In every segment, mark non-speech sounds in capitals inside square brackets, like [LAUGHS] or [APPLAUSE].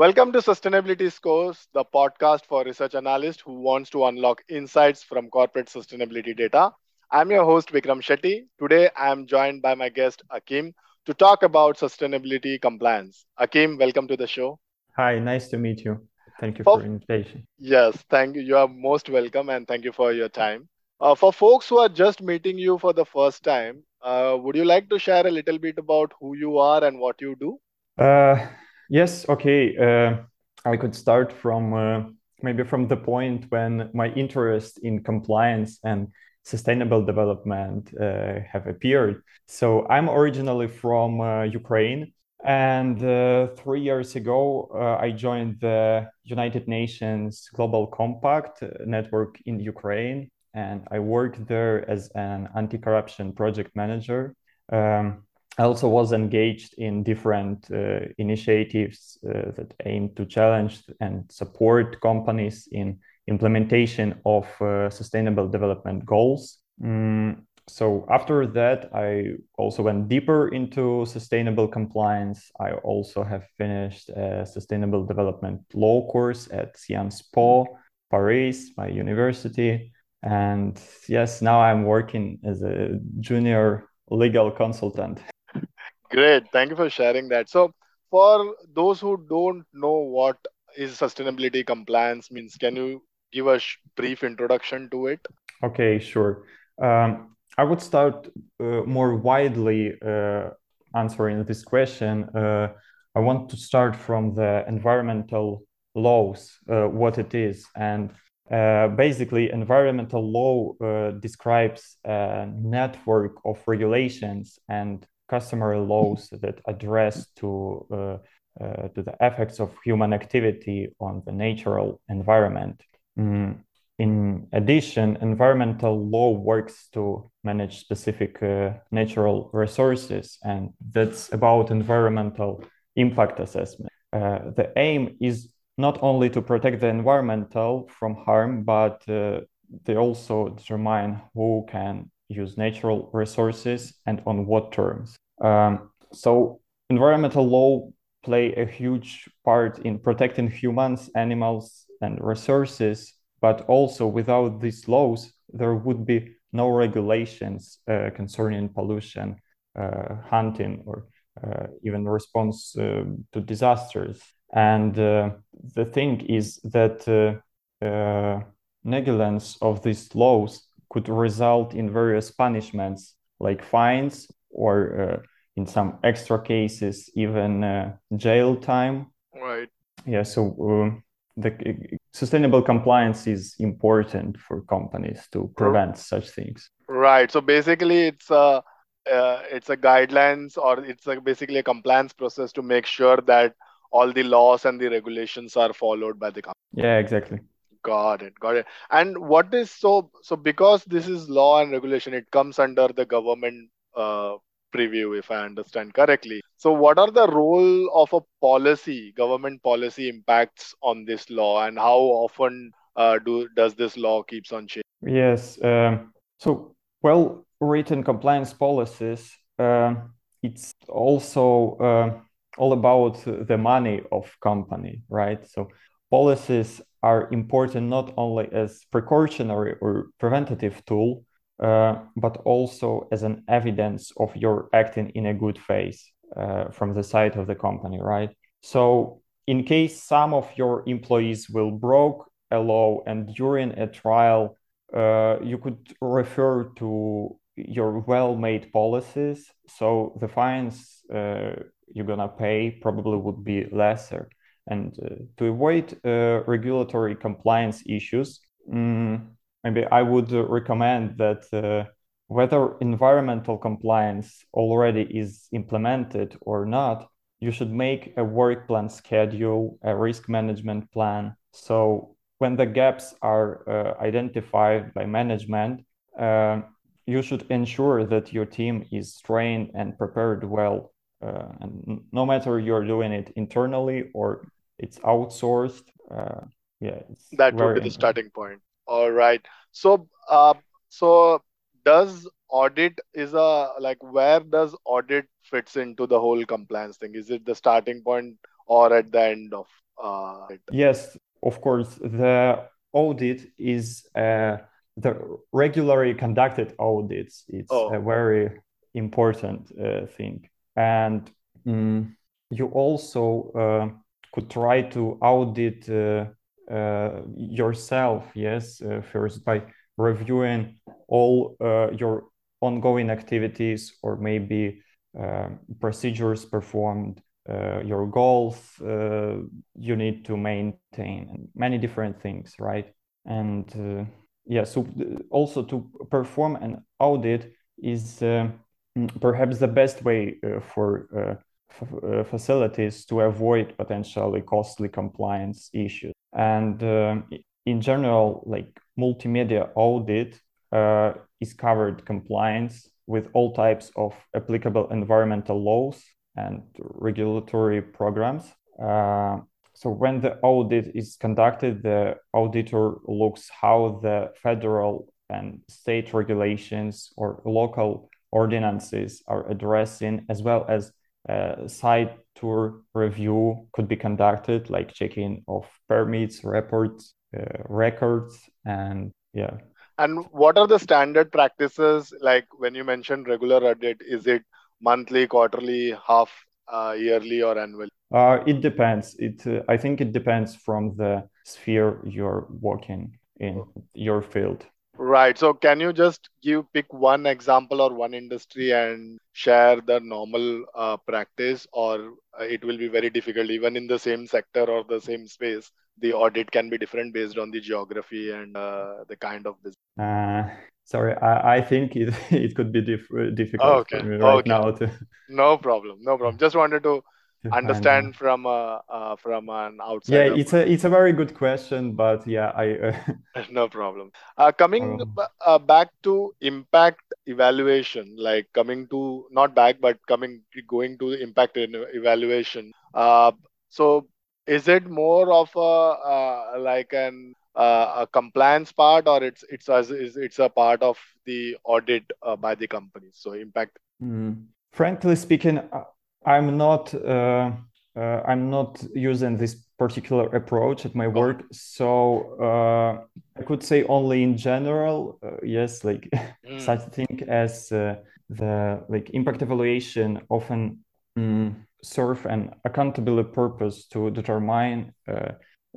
Welcome to Sustainability Scores, the podcast for research analysts who wants to unlock insights from corporate sustainability data. I'm your host Vikram Shetty. Today I'm joined by my guest Akim to talk about sustainability compliance. Akim, welcome to the show. Hi, nice to meet you. Thank you for, for the invitation. Yes, thank you. You are most welcome and thank you for your time. Uh, for folks who are just meeting you for the first time, uh, would you like to share a little bit about who you are and what you do? Uh, Yes, okay. Uh, I could start from uh, maybe from the point when my interest in compliance and sustainable development uh, have appeared. So I'm originally from uh, Ukraine, and uh, three years ago uh, I joined the United Nations Global Compact network in Ukraine, and I worked there as an anti-corruption project manager. Um, I also was engaged in different uh, initiatives uh, that aim to challenge and support companies in implementation of uh, sustainable development goals. Mm, so after that, I also went deeper into sustainable compliance. I also have finished a sustainable development law course at Sciences Po Paris, my university. And yes, now I'm working as a junior legal consultant. Great. Thank you for sharing that. So, for those who don't know what is sustainability compliance means, can you give a brief introduction to it? Okay, sure. Um, I would start uh, more widely uh, answering this question. Uh, I want to start from the environmental laws, uh, what it is. And uh, basically, environmental law uh, describes a network of regulations and customary laws that address to uh, uh, to the effects of human activity on the natural environment. Mm. In addition, environmental law works to manage specific uh, natural resources, and that's about environmental impact assessment. Uh, the aim is not only to protect the environmental from harm, but uh, they also determine who can use natural resources and on what terms. Um, so environmental law play a huge part in protecting humans, animals, and resources. But also, without these laws, there would be no regulations uh, concerning pollution, uh, hunting, or uh, even response uh, to disasters. And uh, the thing is that uh, negligence of these laws could result in various punishments like fines or uh, in some extra cases even uh, jail time. Right. Yeah so um, the sustainable compliance is important for companies to prevent such things. Right. So basically it's a uh, it's a guidelines or it's a, basically a compliance process to make sure that all the laws and the regulations are followed by the company yeah exactly got it got it and what is so so because this is law and regulation it comes under the government uh, preview if i understand correctly. So what are the role of a policy government policy impacts on this law and how often uh, do does this law keeps on changing? Yes um, so well written compliance policies uh, it's also uh, all about the money of company right? So policies are important not only as precautionary or preventative tool uh, but also as an evidence of your acting in a good faith uh, from the side of the company, right? So in case some of your employees will broke a law and during a trial, uh, you could refer to your well-made policies. So the fines uh, you're gonna pay probably would be lesser. And uh, to avoid regulatory compliance issues, um, maybe I would recommend that uh, whether environmental compliance already is implemented or not, you should make a work plan schedule, a risk management plan. So when the gaps are uh, identified by management, uh, you should ensure that your team is trained and prepared well. Uh, and no matter you're doing it internally or it's outsourced, uh, yeah, that would be the starting point. All right. So, uh, so does audit is a like where does audit fits into the whole compliance thing? Is it the starting point or at the end of uh, it? Yes, of course. The audit is uh, the regularly conducted audits. It's oh. a very important uh, thing, and um, you also uh, could try to audit uh, uh, yourself. Yes, first by reviewing all your ongoing activities or maybe procedures performed uh, your goals uh, you need to maintain many different things right and uh, yeah so also to perform an audit is uh, perhaps the best way uh, for uh, facilities to avoid potentially costly compliance issues and in general like multimedia audit is covered compliance with all types of applicable environmental laws and regulatory programs. Uh, so when the audit is conducted, the auditor looks how the federal and state regulations or local ordinances are addressing, as well as a site tour review could be conducted, like checking of permits, reports, uh, records, and yeah. And what are the standard practices? Like when you mentioned regular audit, is it monthly, quarterly, half uh, yearly, or annually? Uh, it depends. It uh, I think it depends from the sphere you're working in, your field. Right. So can you just give pick one example or one industry and share the normal uh, practice, or it will be very difficult even in the same sector or the same space. The audit can be different based on the geography and uh, the kind of business. Uh, sorry i, I think it, [LAUGHS] it could be dif- difficult okay. me right okay. now to no problem no problem just wanted to understand from a uh, from an outside yeah it's a it's a very good question but yeah i uh... [LAUGHS] [LAUGHS] no problem. Uh, coming um, back to impact evaluation like coming to not back but coming going to impact evaluation uh, so is it more of a uh, like an uh, a compliance part or it's it's as is it's a part of the audit uh, by the company? So impact. Mm. frankly speaking uh, i'm not uh, uh, i'm not using this particular approach at my oh. work so uh, i could say only in general yes like mm. such thing as the like impact evaluation often mm, serve an accountability purpose to determine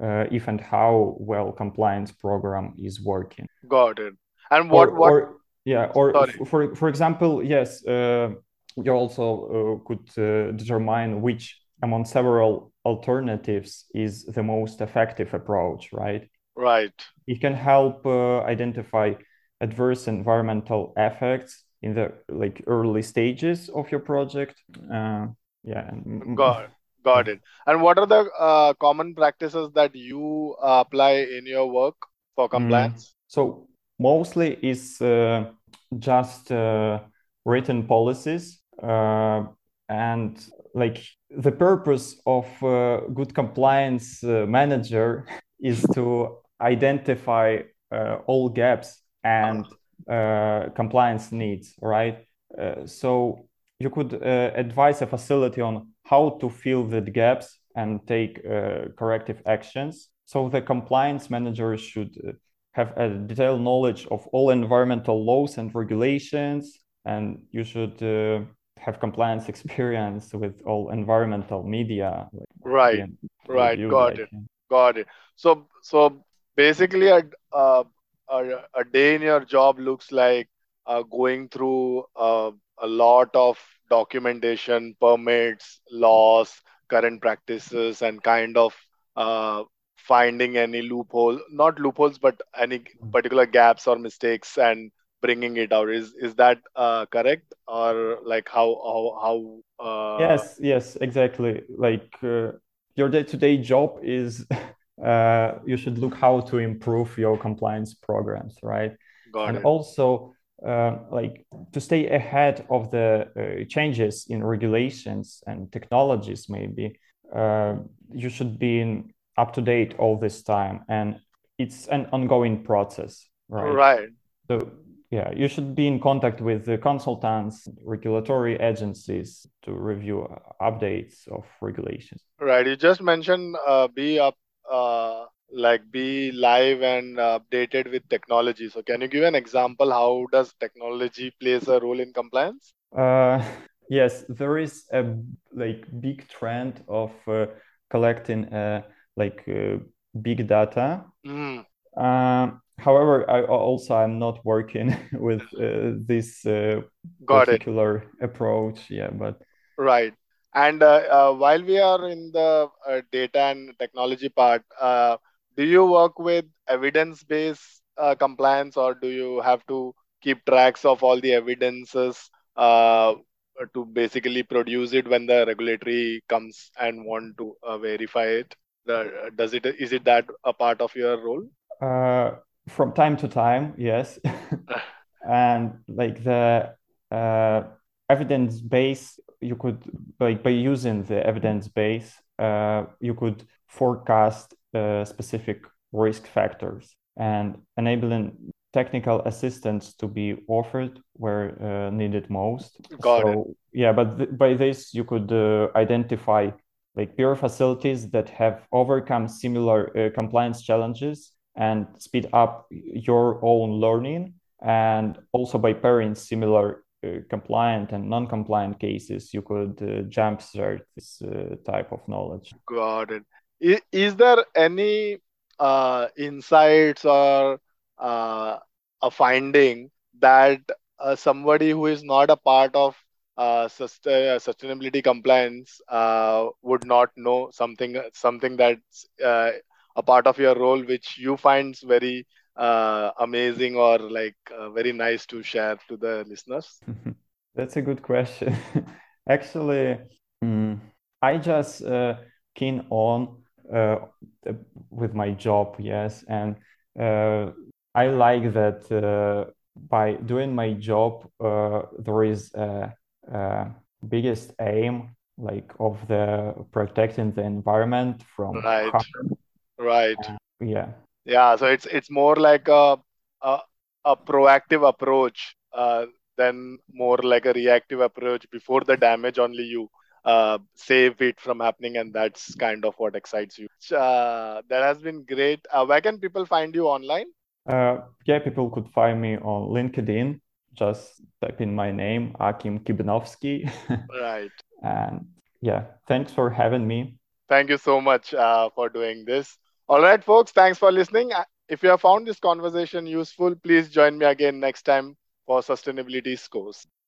uh, if and how well compliance program is working. Got it. And what or, what? Or, yeah, or for for example, yes, uh, you also uh, could uh, determine which among several alternatives is the most effective approach, right? Right. It can help uh, identify adverse environmental effects in the like early stages of your project. Uh, yeah. Got it. Got it. And what are the uh, common practices that you uh, apply in your work for hmm. compliance? Mm. So mostly is uh, just uh, written policies uh, and like the purpose of a good compliance uh, manager [LAUGHS] is to identify all gaps and compliance needs, right? so you could advise a facility on how to fill the gaps and take uh, corrective actions. So the compliance manager should uh, have a detailed knowledge of all environmental laws and regulations, and you should uh, have compliance [LAUGHS] experience with all environmental media. Like, right, right, got it, got it. So, so basically, a, a, a day in your job looks like uh, going through uh, a lot of documentation, permits, laws, current practices, and kind of uh, finding any loophole, not loopholes, but any particular gaps or mistakes and bringing it out. Is is that uh, correct, or like how how how? Uh... Yes, yes, exactly. Like uh, your day to day job is. [LAUGHS] Uh, you should look how to improve your compliance programs, right? Got and it. also uh, like to stay ahead of the uh, changes in regulations and technologies maybe uh, you should be in, up to date all this time and it's an ongoing process right right so yeah, you should be in contact with the consultants, regulatory agencies to review updates of regulations. Right. You just mentioned uh, be up, uh, like be live and updated with technology. So can you give an example? How does technology plays a role in compliance? Uh, [LAUGHS] yes, there is a like big trend of uh, collecting uh, like uh, big data. Mm. However, I also am not working [LAUGHS] with uh, this uh, particular it. approach. Yeah, but right. And uh, uh, while we are in the uh, data and technology part, uh, do you work with evidence-based compliance, or do you have to keep tracks of all the evidences to basically produce it when the regulatory comes and want to verify it? Does it is it that a part of your role? From time to time, yes. [LAUGHS] [LAUGHS] and like the uh, evidence base, you could like by using the evidence base, uh, you could forecast uh, specific risk factors and enabling technical assistance to be offered where uh, needed most. Got so, it. Yeah, but th- by this you could uh, identify like peer facilities that have overcome similar uh, compliance challenges and speed up your own learning. And also by pairing similar uh, compliant and non-compliant cases, you could uh, jumpstart this uh, type of knowledge. Got it. Is, is there any uh, insights or uh, a finding that uh, somebody who is not a part of uh, sustainability compliance would not know something something that's a part of your role which you find very uh, amazing or like uh, very nice to share to the listeners? [LAUGHS] That's a good question. [LAUGHS] Actually, um, I just uh, keen on uh, with my job, yes, and uh, I like that uh, by doing my job, there is a, a biggest aim like of the protecting the environment from right. harm Right. Uh, yeah. Yeah. So it's it's more like a a, a proactive approach uh, than more like a reactive approach. Before the damage, only you uh, save it from happening, and that's kind of what excites you. Uh, that has been great. Uh, where can people find you online? Uh, yeah, people could find me on LinkedIn. Just type in my name, Akim Kibnovsky. [LAUGHS] right. And yeah, thanks for having me. Thank you so much uh, for doing this. All right, folks, thanks for listening. Uh, if you have found this conversation useful, please join me again next time for Sustainability Scores.